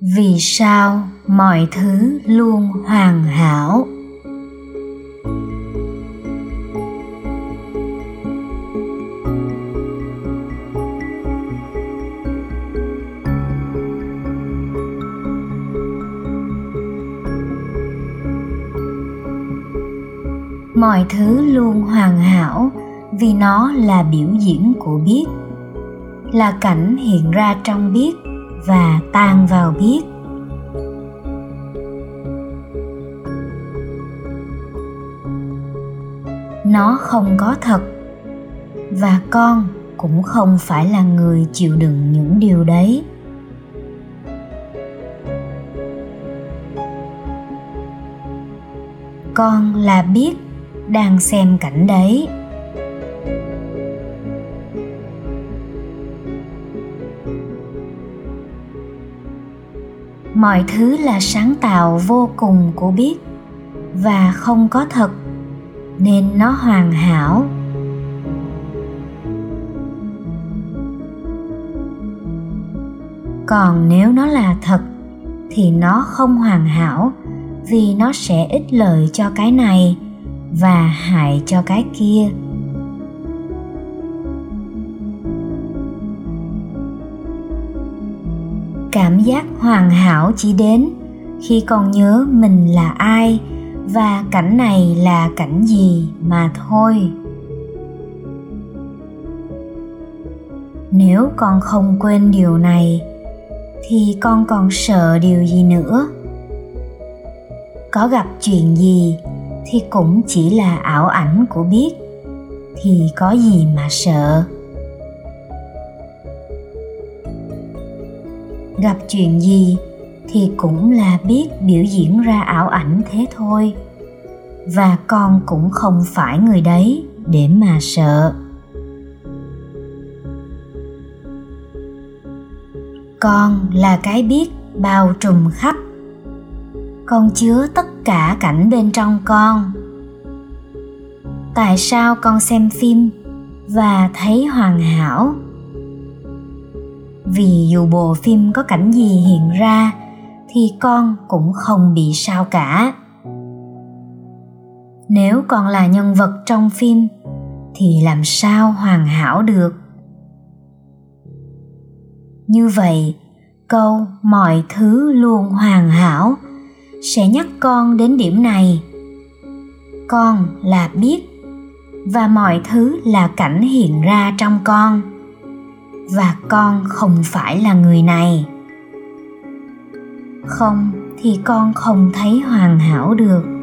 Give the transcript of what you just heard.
vì sao mọi thứ luôn hoàn hảo? Mọi thứ luôn hoàn hảo vì nó là biểu diễn của biết, là cảnh hiện ra trong biết và tan vào biết nó không có thật, và con cũng không phải là người chịu đựng những điều đấy. Con là biết đang xem cảnh đấy. Mọi thứ là sáng tạo vô cùng của biết và không có thật, nên nó hoàn hảo. Còn nếu nó là thật, thì nó không hoàn hảo, vì nó sẽ ích lợi cho cái này và hại cho cái kia. Cảm giác hoàn hảo chỉ đến khi còn nhớ mình là ai và cảnh này là cảnh gì mà thôi. Nếu con không quên điều này, thì con còn sợ điều gì nữa? Có gặp chuyện gì thì cũng chỉ là ảo ảnh của biết, thì có gì mà sợ? Gặp chuyện gì thì cũng là biết biểu diễn ra ảo ảnh thế thôi. Và con cũng không phải người đấy để mà sợ. Con là cái biết bao trùm khắp. Con chứa tất cả cảnh bên trong con. Tại sao con xem phim và thấy hoàn hảo? Vì dù bộ phim có cảnh gì hiện ra, thì con cũng không bị sao cả. Nếu con là nhân vật trong phim, thì làm sao hoàn hảo được? Như vậy, câu mọi thứ luôn hoàn hảo sẽ nhắc con đến điểm này. Con là biết, và mọi thứ là cảnh hiện ra trong con và con không phải là người này. Không thì con không thấy hoàn hảo được.